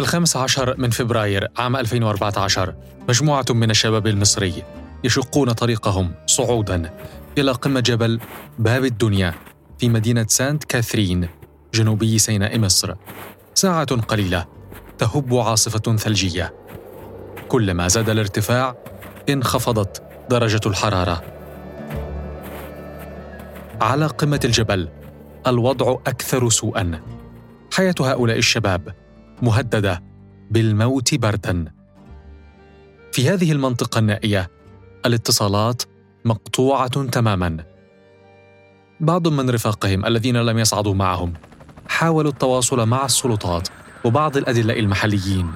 الخامس عشر من فبراير عام 2014 مجموعة من الشباب المصري يشقون طريقهم صعودا إلى قمة جبل باب الدنيا في مدينة سانت كاثرين جنوبي سيناء مصر. ساعة قليلة تهب عاصفة ثلجية. كلما زاد الارتفاع انخفضت درجة الحرارة. على قمة الجبل الوضع أكثر سوءا. حياة هؤلاء الشباب مهددة بالموت بردا. في هذه المنطقة النائية الاتصالات مقطوعة تماما. بعض من رفاقهم الذين لم يصعدوا معهم حاولوا التواصل مع السلطات وبعض الأدلاء المحليين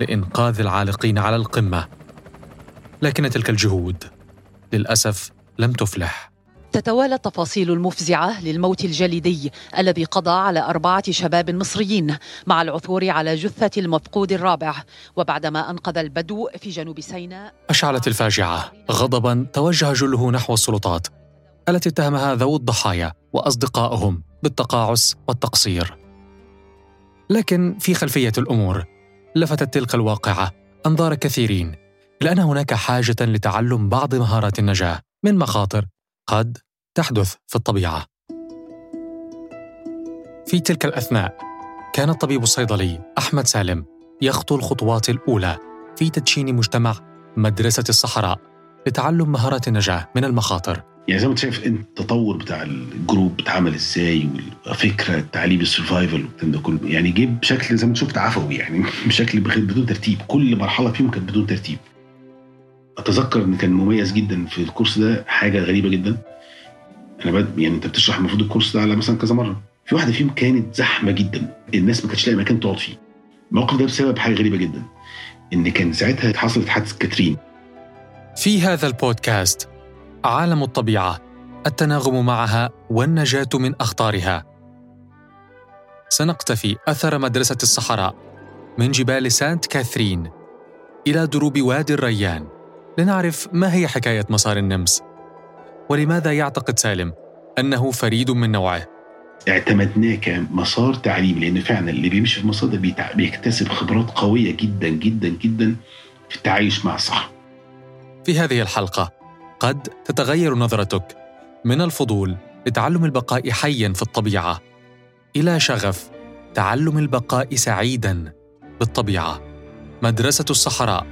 لإنقاذ العالقين على القمة لكن تلك الجهود للأسف لم تفلح. تتوالى التفاصيل المفزعة للموت الجليدي الذي قضى على أربعة شباب مصريين مع العثور على جثة المفقود الرابع. وبعدما أنقذ البدو في جنوب سيناء. أشعلت الفاجعة غضبا توجه جله نحو السلطات التي اتهمها ذوو الضحايا وأصدقائهم بالتقاعس والتقصير. لكن في خلفية الأمور لفتت تلك الواقعة أنظار كثيرين لأن هناك حاجة لتعلم بعض مهارات النجاة من مخاطر قد تحدث في الطبيعة. في تلك الأثناء كان الطبيب الصيدلي أحمد سالم يخطو الخطوات الأولى في تدشين مجتمع مدرسة الصحراء لتعلم مهارات النجاة من المخاطر. يعني زي ما انت شايف أنت التطور بتاع ال group بيتعمل إزاي والفكرة التعليم ال survival والكلام ده كله يعني جه بشكل زي ما انت شفت عفوي يعني بشكل بدون ترتيب كل مرحلة فيهم كانت بدون ترتيب أتذكر إن كان مميز جدا في الكورس ده حاجة غريبة جدا. أنا بد يعني أنت بتشرح المفروض الكورس ده على مثلا كذا مرة. في واحدة فيهم كانت زحمة جدا. الناس ما كانتش لاقي مكان تقعد فيه. الموقف ده بسبب حاجة غريبة جدا. إن كان ساعتها حصلت حادثة كاترين. في هذا البودكاست عالم الطبيعة التناغم معها والنجاة من أخطارها. سنقتفي أثر مدرسة الصحراء من جبال سانت كاثرين إلى دروب وادي الريان. لنعرف ما هي حكاية مسار النمس ولماذا يعتقد سالم أنه فريد من نوعه. اعتمدناه كمسار تعليمي لأن فعلا اللي بيمشي في المسار ده بيكتسب خبرات قوية جدا جدا جدا في التعايش مع الصحراء في هذه الحلقة قد تتغير نظرتك من الفضول لتعلم البقاء حيا في الطبيعة إلى شغف تعلم البقاء سعيدا بالطبيعة. مدرسة الصحراء.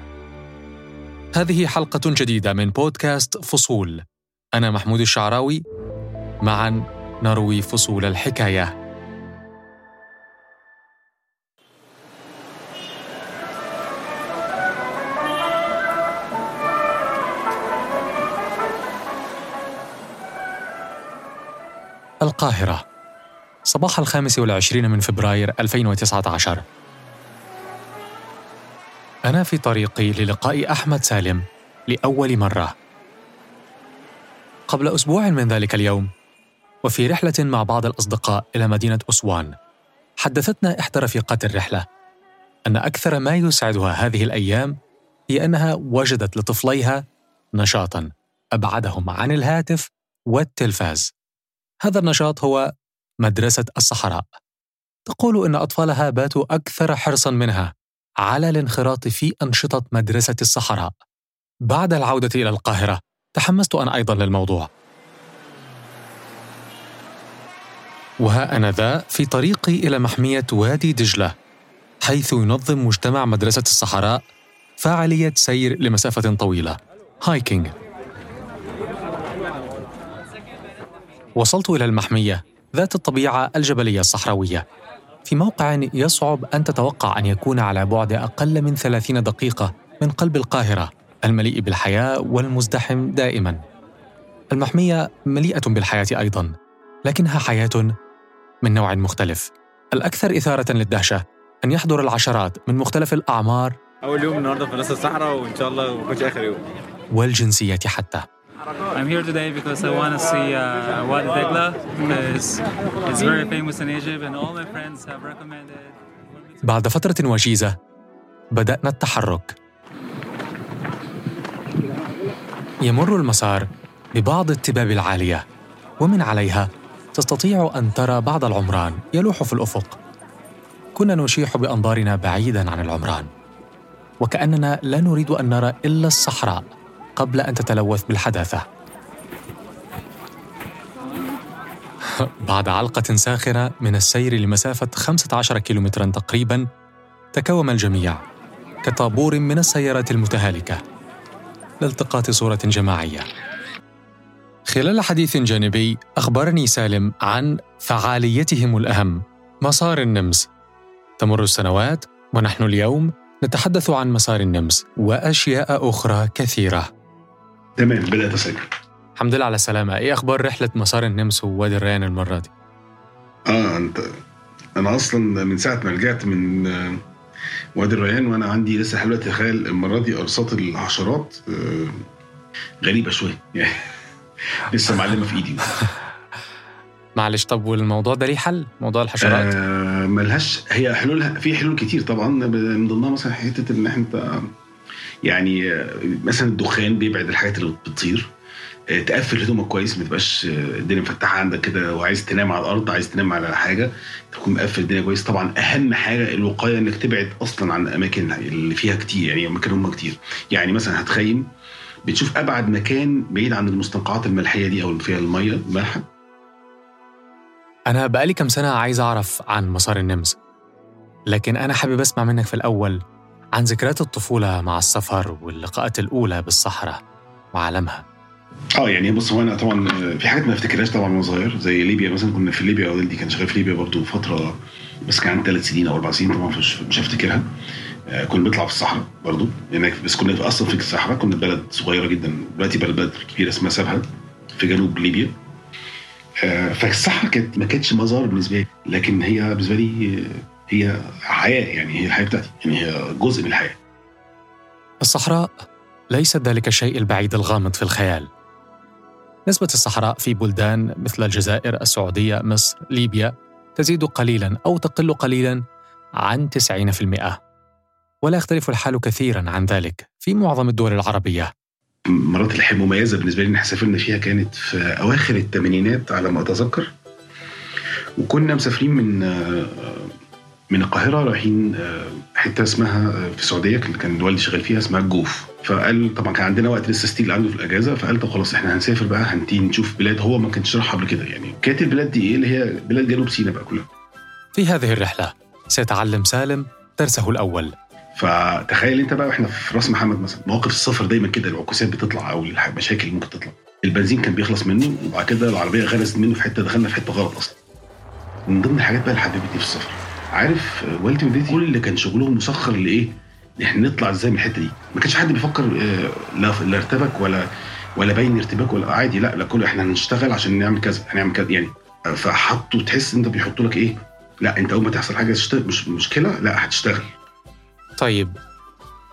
هذه حلقة جديدة من بودكاست فصول. أنا محمود الشعراوي. معا نروي فصول الحكاية. القاهرة. صباح الخامس والعشرين من فبراير 2019 أنا في طريقي للقاء أحمد سالم لأول مرة. قبل أسبوع من ذلك اليوم وفي رحلة مع بعض الأصدقاء إلى مدينة أسوان حدثتنا إحدى رفيقات الرحلة. أن أكثر ما يسعدها هذه الأيام هي أنها وجدت لطفليها نشاطا أبعدهم عن الهاتف والتلفاز. هذا النشاط هو مدرسة الصحراء. تقول إن أطفالها باتوا أكثر حرصا منها. على الانخراط في أنشطة مدرسة الصحراء. بعد العودة إلى القاهرة تحمست أنا أيضا للموضوع. وها أنا ذا في طريقي إلى محمية وادي دجلة حيث ينظم مجتمع مدرسة الصحراء فعالية سير لمسافة طويلة. هايكينج. وصلت إلى المحمية ذات الطبيعة الجبلية الصحراوية. في موقع يصعب أن تتوقع أن يكون على بعد أقل من 30 دقيقة من قلب القاهرة المليء بالحياة والمزدحم دائما. المحمية مليئة بالحياة أيضا لكنها حياة من نوع مختلف. الأكثر إثارة للدهشة أن يحضر العشرات من مختلف الأعمار. أول يوم النهاردة في نص الصحراء وإن شاء الله ما يكونش آخر يوم. والجنسية حتى. I'm here today because I want to see uh, Wadi Degla because it's very famous in Egypt and all my friends have recommended. بعد فترة وجيزة بدأنا التحرك. يمر المسار ببعض التباب العالية ومن عليها تستطيع أن ترى بعض العمران يلوح في الأفق. كنا نشيح بأنظارنا بعيدا عن العمران وكأننا لا نريد أن نرى إلا الصحراء. قبل أن تتلوث بالحداثة. بعد علقة ساخرة من السير لمسافة 15 كيلومترا تقريبا تكوم الجميع كطابور من السيارات المتهالكة لالتقاط صورة جماعية. خلال حديث جانبي أخبرني سالم عن فعاليتهم الأهم مسار النمس. تمر السنوات ونحن اليوم نتحدث عن مسار النمس وأشياء أخرى كثيرة. تمام بدات اسجل الحمد لله على السلامة إيه أخبار رحلة مسار النمس ووادي الريان المرة دي؟ آه أنت أنا أصلا من ساعة ما رجعت من آه، وادي الريان وأنا عندي لسه دلوقتي تخيل المرة دي ارصات الحشرات آه، غريبة شوية يعني لسه معلمة في إيدي معلش طب والموضوع ده ليه حل؟ موضوع الحشرات؟ آه ملهاش هي حلولها في حلول كتير طبعا من ضمنها مثلا حتة إن انت يعني آه، مثلا الدخان بيبعد الحاجات اللي بتطير آه، تقفل هدومك كويس ما تبقاش آه، الدنيا مفتحة عندك كده وعايز تنام على الأرض عايز تنام على حاجة تكون مقفل الدنيا كويس. طبعا أهم حاجة الوقاية إنك تبعد أصلا عن الأماكن اللي فيها كتير يعني اماكن هم كتير. يعني مثلا هتخيم بتشوف أبعد مكان بعيد عن المستنقعات الملحية دي أو اللي فيها المية المالحه أنا بقالي كام سنة عايز أعرف عن مسار النمس لكن أنا حابب أسمع منك في الأول عن ذكريات الطفولة مع السفر واللقاءات الأولى بالصحراء وعالمها آه يعني بص هو أنا طبعا في حاجات ما افتكرهاش طبعا وأنا صغير زي ليبيا مثلا. كنا في ليبيا والدي كان شغال في ليبيا برضو فترة بس كان عندي ثلاث سنين أو أربع سنين طبعا مش هفتكرها. آه، كنا بنطلع في الصحراء برضو هناك بس كنا في أصلا في الصحراء كنا بلد صغيرة جدا. دلوقتي بلد بلد كبيرة اسمها سبها في جنوب ليبيا. آه، فالصحراء كانت ما كانتش مزار بالنسبة لي لكن هي بالنسبة لي هي حياة يعني هي الحياة بتاعتي يعني هي جزء من الحياة. الصحراء ليست ذلك الشيء البعيد الغامض في الخيال. نسبة الصحراء في بلدان مثل الجزائر، السعودية، مصر، ليبيا تزيد قليلا أو تقل قليلا عن 90% ولا يختلف الحال كثيرا عن ذلك في معظم الدول العربية. مرات اللي هي مميزة بالنسبة لي إحنا سافرنا فيها كانت في أواخر الثمانينات على ما أتذكر. وكنا مسافرين من آه، من القاهرة رايحين آه، حتة اسمها آه، في السعودية كان كان والدي شغال فيها اسمها الجوف فقال طبعا كان عندنا وقت لسه still عنده في الأجازة فقال طب خلاص إحنا هنسافر بقى هنتنين نشوف بلاد هو ما كانش راحها قبل كده. يعني كانت البلاد دي إيه؟ اللي هي بلاد جنوب سيناء بقى كلها. في هذه الرحلة سيتعلم سالم درسه الأول. فتخيل أنت بقى وإحنا في راس محمد مثلا مواقف السفر دايما كده العكوسات بتطلع أو المشاكل اللي ممكن تطلع. البنزين كان بيخلص منه وبعد كده العربية غرزت منه في حتة دخلنا في حتة غلط أصلا. من ضمن الحاجات بقى اللي حببتني في السفر عارف والدي ووالدتي كل اللي كان شغلهم مسخر لإيه؟ ان إحنا نطلع إزاي من الحتة دي ما كانش حد بيفكر آه، لا لا ارتبك ولا ولا باين ارتباك ولا عادي لا لا كل إحنا هنشتغل عشان نعمل كذا هنعمل كذا يعني فحطوا تحس أنت بيحطوا لك إيه؟ لا أنت أول ما تحصل حاجة مش مشكلة لا هتشتغل طيب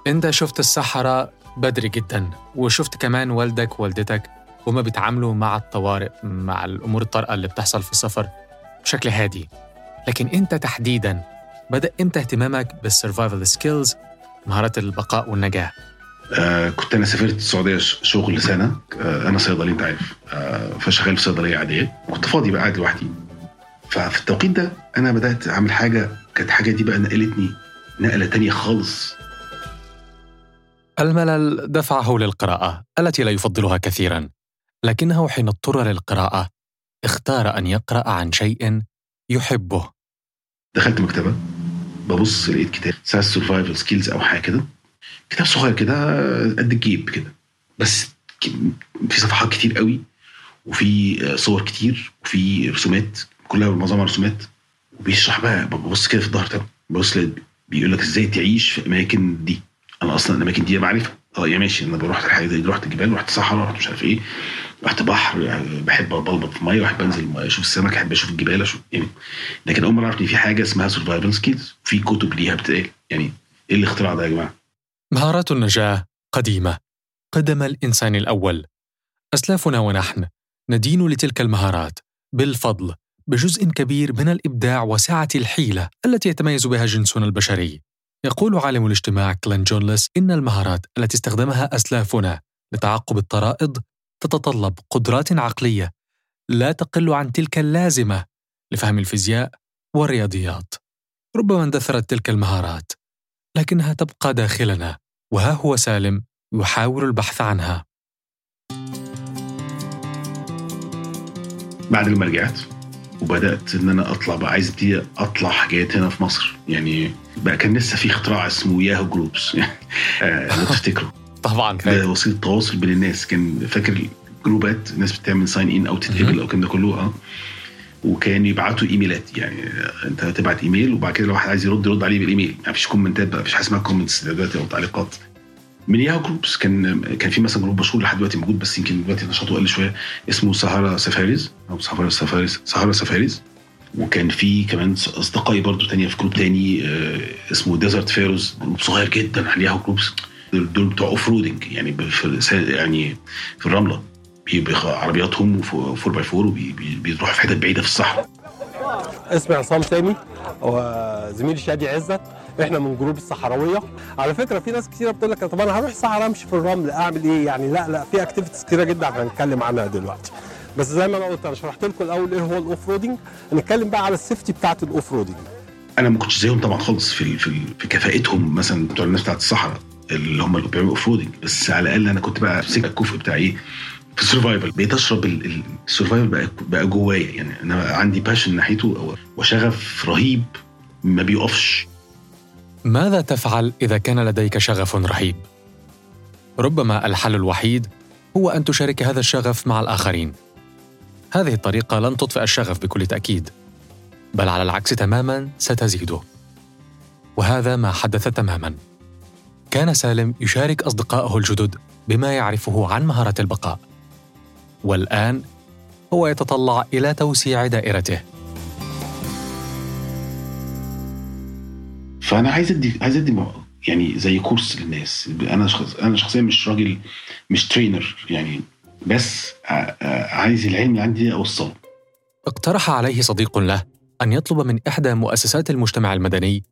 أنت شفت الصحراء بدري جدا وشفت كمان والدك ووالدتك وما بيتعاملوا مع الطوارئ مع الأمور الطارئة اللي بتحصل في السفر بشكل هادي لكن أنت تحديدا بدأ إمتى اهتمامك بال survival skills مهارات البقاء والنجاة آه كنت أنا سافرت السعودية شغل سنة. آه أنا صيدلي أنت عارف. آه فشغال في صيدلية عادية. كنت فاضي بقى قاعد لوحدي. ففي التوقيت ده أنا بدأت أعمل حاجة. كانت حاجة دي بقى نقلتني نقلة تانية خالص. الملل دفعه للقراءة التي لا يفضلها كثيرا. لكنه حين اضطر للقراءة اختار أن يقرأ عن شيء يحبه. دخلت مكتبة ببص لقيت كتاب ساعة survival skills أو حاجة كده. كتاب صغير كده قد الجيب كده بس في صفحات كتير قوي وفي صور كتير وفي رسومات كلها معظمها رسومات. وبيشرح بقى ببص كده في الظهر بتاعه ببص بيقول لك إزاي تعيش في أماكن دي. أنا أصلا الأماكن دي معرفه آه يا ماشي أنا بروح الحاجة دي رحت جبال رحت صحراء رحت مش عارف إيه. رحت بحر يعني بحب بلبط في ميه بحب انزل أشوف السمك احب أشوف الجبال أشوف يعني لكن أول مرة أعرف إن في حاجة اسمها survival skills في كتب ليها بتتقال يعني إيه الاختراع ده يا جماعة؟ مهارات النجاة قديمة. قدم الإنسان الأول. أسلافنا ونحن ندين لتلك المهارات. بالفضل بجزء كبير من الإبداع وسعة الحيلة التي يتميز بها جنسنا البشري. يقول عالم الاجتماع كلين جونلس إن المهارات التي استخدمها أسلافنا لتعقب الطرائد تتطلب قدرات عقلية لا تقل عن تلك اللازمة لفهم الفيزياء والرياضيات. ربما اندثرت تلك المهارات لكنها تبقى داخلنا وها هو سالم يحاول البحث عنها. بعد ما رجعت وبدأت إن أنا أطلع بقى عايز ابتدي أطلع حاجات هنا في مصر. يعني بقى كان لسه في اختراع اسمه Yahoo Groups يعني لو تفتكروا. طبعا. ده وسيلة تواصل بين الناس. كان فاكر group ات الناس بتعمل sign in أو تتقبل أو الكلام ده كله آه. وكان يبعتوا إيميلات. يعني أنت تبعت إيميل وبعد كده لو واحد عايز يرد يرد عليه بالإيميل. ما فيش comment ات بقى مفيش حاجة اسمها comments دلوقتي أو تعليقات. من Yahoo Groups كان كان في مثلا group مشهور لحد دلوقتي موجود بس يمكن دلوقتي نشاطه قل شوية. اسمه Sahara Safaris أو Sahara Safaris Sahara Safaris وكان في كمان أصدقائي برضو تانية في group تاني آه اسمه Desert Fairos group صغير جدا على Yahoo Groups دول بتوع off-roading يعني في يعني في الرملة. عربياتهم 4 باي 4 وبيروحوا في حتت بعيدة في الصحراء. اسمي عصام سامي وزميلي شادي عزت إحنا من group الصحراوية. على فكرة في ناس كتيرة بتقول لك طب أنا هروح الصحراء أمشي في الرمل أعمل إيه؟ يعني لا لا في activities كتيرة جدا هنتكلم عنها دلوقتي. بس زي ما أنا قلت أنا شرحت لكم الأول إيه هو ال off-roading هنتكلم بقى على ال safety بتاعة ال off-roading أنا ما كنتش زيهم طبعا خالص في في, في كفاءتهم مثلا بتوع الناس بتاعت الصحراء. اللي هم اللي بيعملوا off بس على الأقل أنا كنت بقى أمسك الكفء بتاع إيه في ال survival بقيت أشرب ال survival بقى بقى جوايا. يعني أنا عندي passion ناحيته وشغف رهيب ما بيقفش. ماذا تفعل إذا كان لديك شغف رهيب؟ ربما الحل الوحيد هو أن تشارك هذا الشغف مع الآخرين. هذه الطريقة لن تطفئ الشغف بكل تأكيد بل على العكس تماما ستزيده. وهذا ما حدث تماما. كان سالم يشارك أصدقائه الجدد بما يعرفه عن مهارة البقاء. والآن هو يتطلع إلى توسيع دائرته. فأنا عايز أدي عايز أدي يعني زي كورس للناس. أنا شخص أنا شخصيا مش راجل مش ترينر يعني بس عايز العلم اللي عندي اوصله اقترح عليه صديق له أن يطلب من إحدى مؤسسات المجتمع المدني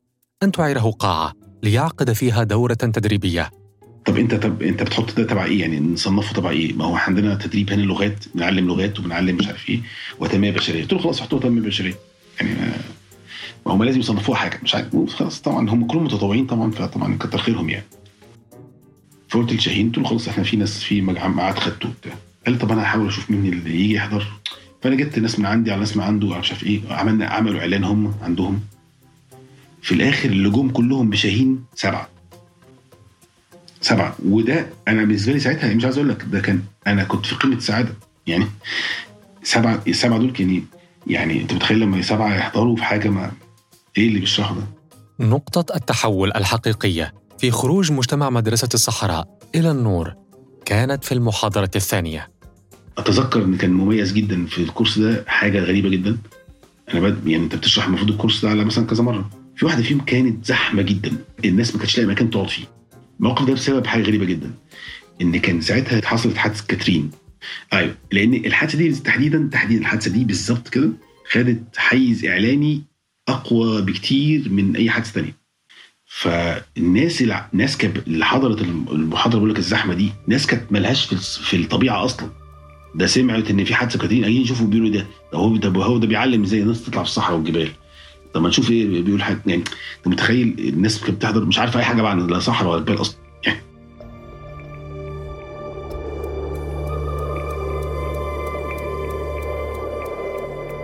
أن تعيره قاعة. ليعقد فيها دورة تدريبية. طب انت طب انت بتحط ده تبع إيه؟ يعني نصنفه تبع إيه؟ ما هو عندنا تدريب هنا لغات بنعلم لغات وبنعلم مش عارف إيه وتنمية بشرية. قلت له خلاص حطوها تنمية بشرية. يعني ما هم لازم يصنفوها حاجة. مش عارف خلاص طبعا هم كلهم متطوعين طبعا فطبعا كتر خيرهم يعني. فقلت لشاهين قلت له خلاص إحنا في ناس في مجموعات خدته وبتاع. قال لي طب أنا هحاول أشوف مين اللي يجي يحضر. فأنا جبت ناس من عندي على ناس من عنده مش عارف إيه عملنا عملوا إعلان هم عندهم. في الآخر اللي جم كلهم بشاهين سبعة. سبعة. وده أنا بالنسبة لي ساعتها مش عايز أقول لك ده كان أنا كنت في قمة السعادة. يعني سبعة السبعة دول كان يعني أنت متخيل لما سبعة يحضروا في حاجة ما إيه اللي بيشرحه ده؟ نقطة التحول الحقيقية في خروج مجتمع مدرسة الصحراء إلى النور كانت في المحاضرة الثانية. أتذكر إن كان مميز جدا في الكورس ده حاجة غريبة جدا. أنا بد... يعني أنت بتشرح المفروض الكورس ده على مثلا كذا مرة. في واحدة فيهم كانت زحمة جدا. الناس ما كانتش لاقي مكان تقعد فيه. الموقف ده بسبب حاجة غريبة جدا إن كان ساعتها حصلت حادثة كاترين. أيوه لأن الحادثة دي تحديدا تحديدا الحادثة دي بالظبط كده خدت حيز إعلامي أقوى بكتير من أي حادثة ثانية فالناس الناس اللي حضرت المحاضرة بقول لك الزحمة دي ناس كانت ملهاش في, الطبيعة أصلا. ده سمعت إن في حادثة كاترين جايين يشوفوا بيقولوا ده؟ ده هو ده هو ده بيعلم إزاي الناس تطلع في الصحراء والجبال. طب ما نشوف إيه بيقول حاجة يعني انت متخيل الناس كانت بتحضر؟ مش عارفه أي حاجة عن لا صحراء ولا جبال أصلا يعني.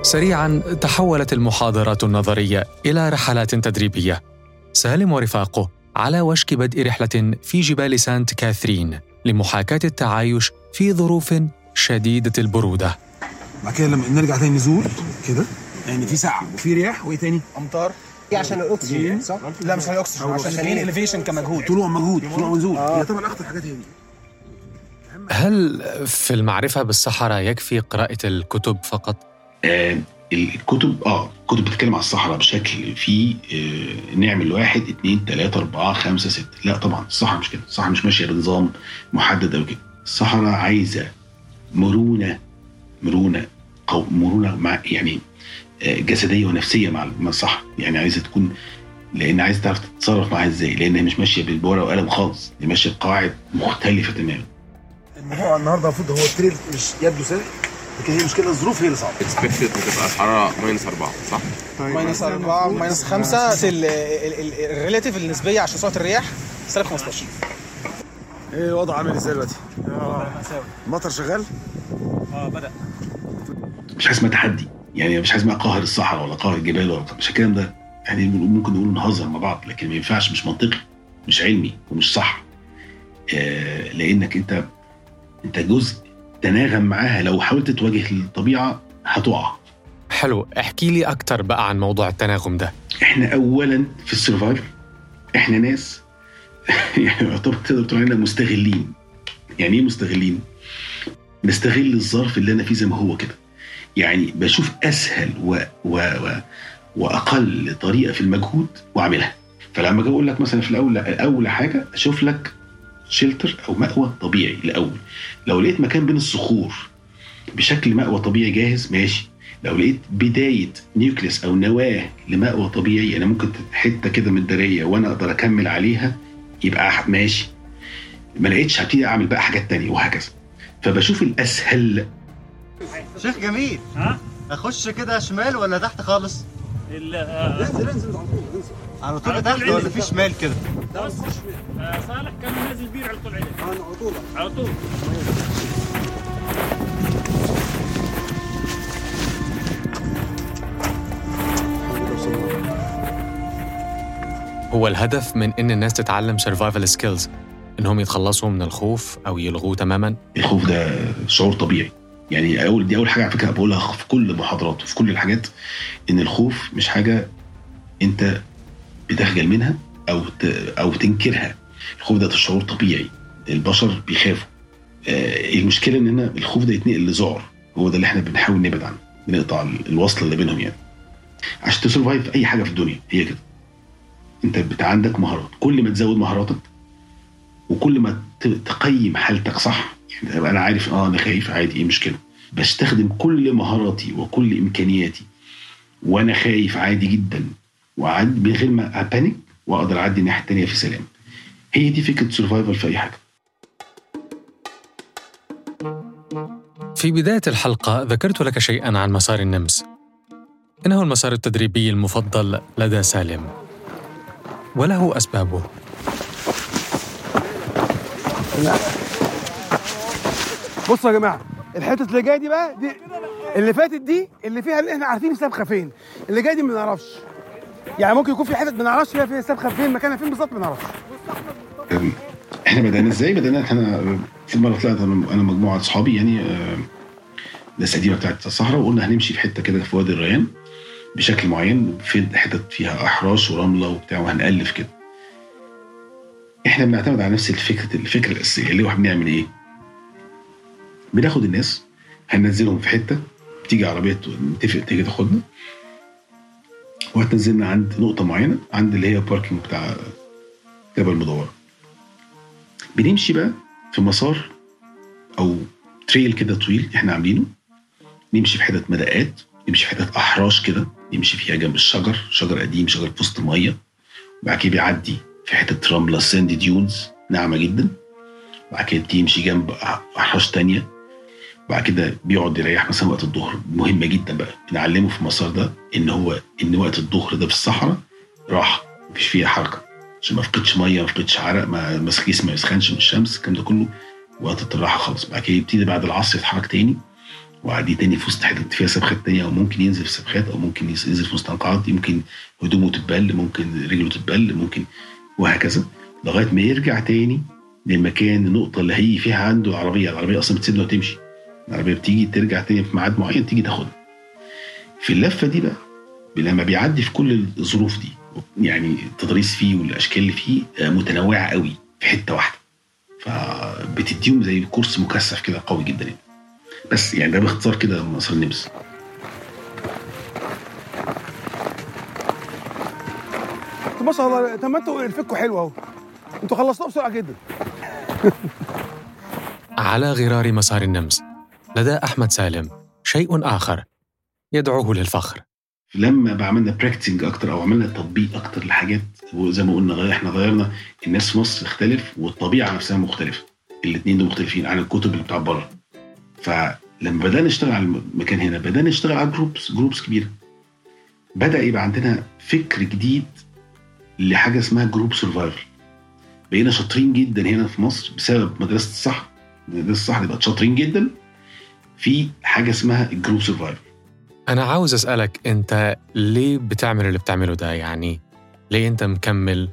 سريعا تحولت المحاضرات النظرية إلى رحلات تدريبية. سالم ورفاقه على وشك بدء رحلة في جبال سانت كاثرين لمحاكاة التعايش في ظروف شديدة البرودة. بعد كده لما نرجع تاني نزول كده؟ يعني في سقعه وفي رياح وإيه تاني؟ أمطار. دي عشان الأكسجين صح؟ لا مش عشان الاكسجين عشان الإليفيشن كمجهود. طلوع مجهود طلوع ونزول هي طبعا اخطر حاجات هي دي هل في المعرفة بالصحراء يكفي قراءة الكتب فقط؟ آه الكتب آه كتب بتتكلم على الصحراء بشكل في آه نعمل واحد اثنين ثلاثة أربعة خمسة ستة. لا طبعا الصحراء مش كده. الصحراء مش ماشية بنظام محدد أو كده. الصحراء عايزة مرونة مرونة أو مرونة مع يعني آه جسدية ونفسية مع الصحراء يعني عايزة تكون لأن عايز تعرف تتصرف معاها إزاي لأن هي مش ماشية بالورقة وقلم خالص. هي ماشية بقواعد مختلفة تماما. الموضوع النهارده المفروض هو ال trail مش يبدو سهل لكن هي المشكلة الظروف هي اللي صعبة. expected بتبقى الحرارة minus 4 صح؟ minus 4 minus 5 ال relative النسبية عشان سرعة الرياح سالب 15 إيه الوضع عامل إزاي دلوقتي؟ المطر شغال؟ آه بدأ. مش اسمها تحدي. يعني مش حاجة اسمها قاهر الصحراء ولا قاهر الجبال ولا مش الكلام ده. يعني ممكن نقول نهزر مع بعض لكن ما ينفعش مش منطقي مش علمي ومش صح. آه لأنك أنت أنت جزء تناغم معاها. لو حاولت تواجه الطبيعة هتقع. حلو. احكي لي أكثر بقى عن موضوع التناغم ده. إحنا اولا في السرفايفل إحنا ناس يعني يعتبر تقدر تقول علينا مستغلين. يعني إيه مستغلين؟ نستغل الظرف اللي أنا فيه زي ما هو كده. يعني بشوف أسهل و... و... و... وأقل طريقة في المجهود وأعملها. فلما أجي أقول لك مثلا في الأول لا أول حاجة أشوف لك شيلتر أو مأوى طبيعي الأول. لو لقيت مكان بين الصخور بشكل مأوى طبيعي جاهز ماشي. لو لقيت بداية نيوكليس أو نواه لمأوى طبيعي أنا ممكن حتة كده متداريه وأنا أقدر أكمل عليها يبقى ماشي. ما لقيتش هبتدي أعمل بقى حاجات تانية وهكذا. فبشوف الأسهل شيخ جميل. ها؟ أخش كده شمال ولا تحت خالص؟ انزل انزل على طول انزل. على طول تحت ولا في شمال كده؟ صالح كان نازل بير على طول عليه على طول. على طول. هو الهدف من إن الناس تتعلم survival skills إنهم يتخلصوا من الخوف أو يلغوه تماما؟ الخوف ده شعور طبيعي. يعني اول دي أول حاجة على فكرة بقولها في كل المحاضرات وفي كل الحاجات إن الخوف مش حاجة أنت بتخجل منها أو. أو تنكرها. الخوف ده شعور طبيعي. البشر بيخافوا. آه المشكلة إن هنا الخوف ده يتنقل لذعر هو ده اللي إحنا بنحاول نبعد عنه بنقطع الوصل اللي بينهم يعني. عشان ت survive أي حاجة في الدنيا هي كده. أنت بت عندك مهارات. كل ما تزود مهاراتك وكل ما تقيم حالتك صح يعني أنا عارف آه أنا خايف عادي إيه مشكله بستخدم كل مهاراتي وكل إمكانياتي وأنا خايف عادي جدا وعادي من غير ما أ panic وأقدر أعدي الناحية الثانية في سلام. هي دي فكرة survival في أي حاجة. في بداية الحلقة ذكرت لك شيئا عن مسار النمس. إنه المسار التدريبي المفضل لدى سالم. وله أسبابه. بصوا يا جماعة الحته اللي جاية دي بقى دي اللي فاتت دي اللي فيها اللي إحنا عارفين السبخة فين اللي جاية دي ما نعرفش يعني ممكن يكون في حتت ما نعرفش فيها فيها السبخه فين مكانها فين بالظبط ما نعرفش إحنا بدأنا إزاي؟ بدأنا إحنا في مرة طلعت أنا مجموعة أصحابي يعني ناس قديمة بتاعت الصحراء وقلنا هنمشي في حتة كده في وادي الريان بشكل معين في حتت فيها أحراش ورملة وبتاع وهنألف كده. إحنا بنعتمد على نفس الفكرة الفكرة الأساسية اللي هو إحنا بنعمل إيه؟ بناخد الناس هننزلهم في حتة تيجي عربية نتفق تيجي تاخدنا. وهتنزلنا عند نقطة معينة عند اللي هي باركينج بتاع جبل مدوره. بنمشي بقى في مسار أو trail كده طويل إحنا عاملينه. نمشي في حتت مدقات نمشي في حتت أحراش كده نمشي فيها جنب الشجر شجر قديم شجر في وسط الميه وبعد كده بيعدي في حتت رملة sand dunes ناعمة جدا. وبعد كده تمشي جنب أحراش تانية. بعد كده بيقعد يريح مثلا وقت الظهر. مهمه جدا بقى بنعلمه في المسار ده إن هو إن وقت الظهر ده في الصحراء راحه مفيش فيها حركة. عشان ما افقدش مية ما افقدش عرق ما جسمي ما يسخنش من الشمس الكلام ده كله. وقت الراحة خالص. بعد كده يبتدي بعد العصر يتحرك تاني. وعادي تاني في وسط حتت فيها سبخات تانية أو ممكن ينزل في سبخات أو ممكن ينزل في مستنقعات ممكن هدومه تتبل ممكن رجله تتبل ممكن وهكذا. لغاية ما يرجع تاني للمكان النقطة اللي هي فيها عنده العربية. العربية أصلا بتسيبنا وتمشي. العربيه بتيجي ترجع تاني في ميعاد معين تيجي تاخدها. في اللفة دي بقى لما بيعدي في كل الظروف دي يعني التضاريس فيه والأشكال اللي فيه آه، متنوعة قوي في حتة واحدة. فبتديهم زي كورس مكثف كده قوي جدا يعني. بس يعني ده باختصار كده مسار النمس. ما شاء الله طب ما أنتوا الفكوا حلو اهو. أنتوا خلصتوها بسرعة جدا. على غرار مسار النمس. لدى أحمد سالم شيء آخر يدعوه للفخر. لما عملنا practicing أكتر أو عملنا تطبيق أكتر لحاجات وزي ما قلنا إحنا غيرنا الناس في مصر تختلف والطبيعة نفسها مختلفة. الاثنين دول مختلفين عن الكتب اللي بتاع بره. لما بدأنا نشتغل على المكان هنا بدأنا نشتغل على groups groups كبيرة. بدأ يبقى عندنا فكر جديد لحاجة اسمها group survival بقينا شاطرين جدا هنا في مصر بسبب مدرسة الصح مدرسة الصح بقت شاطرين جدا في حاجة اسمها ال group survival أنا عاوز أسألك أنت ليه بتعمل اللي بتعمله ده يعني؟ ليه أنت مكمل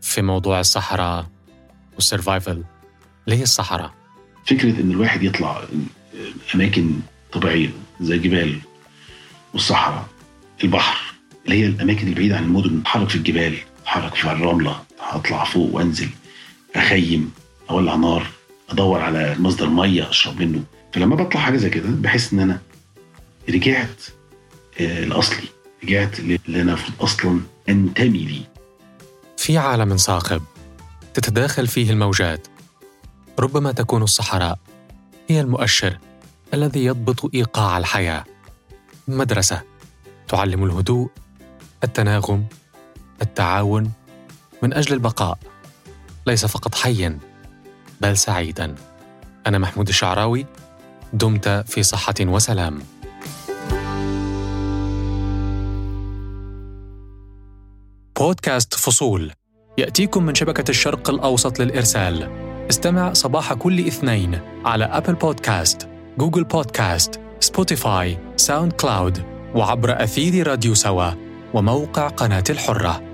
في موضوع الصحراء وال survival؟ ليه الصحراء؟ فكرة إن الواحد يطلع أماكن طبيعية زي الجبال والصحراء البحر اللي هي الأماكن البعيدة عن المدن اتحرك في الجبال اتحرك في الرملة اطلع فوق وأنزل أخيم أولع نار أدور على مصدر مية أشرب منه فلما بطلع حاجة زي كده بحس إن أنا رجعت آه، لأصلي. رجعت اللي أنا أصلا أنتمي ليه. في عالم صاخب تتداخل فيه الموجات. ربما تكون الصحراء هي المؤشر الذي يضبط إيقاع الحياة. مدرسة تعلم الهدوء التناغم التعاون من أجل البقاء. ليس فقط حيا بل سعيدا. أنا محمود الشعراوي دمت في صحة وسلام. بودكاست فصول. يأتيكم من شبكة الشرق الأوسط للإرسال. استمع صباح كل اثنين على Apple Podcast Google Podcast Spotify SoundCloud وعبر أثير راديو سوا وموقع قناة الحرة.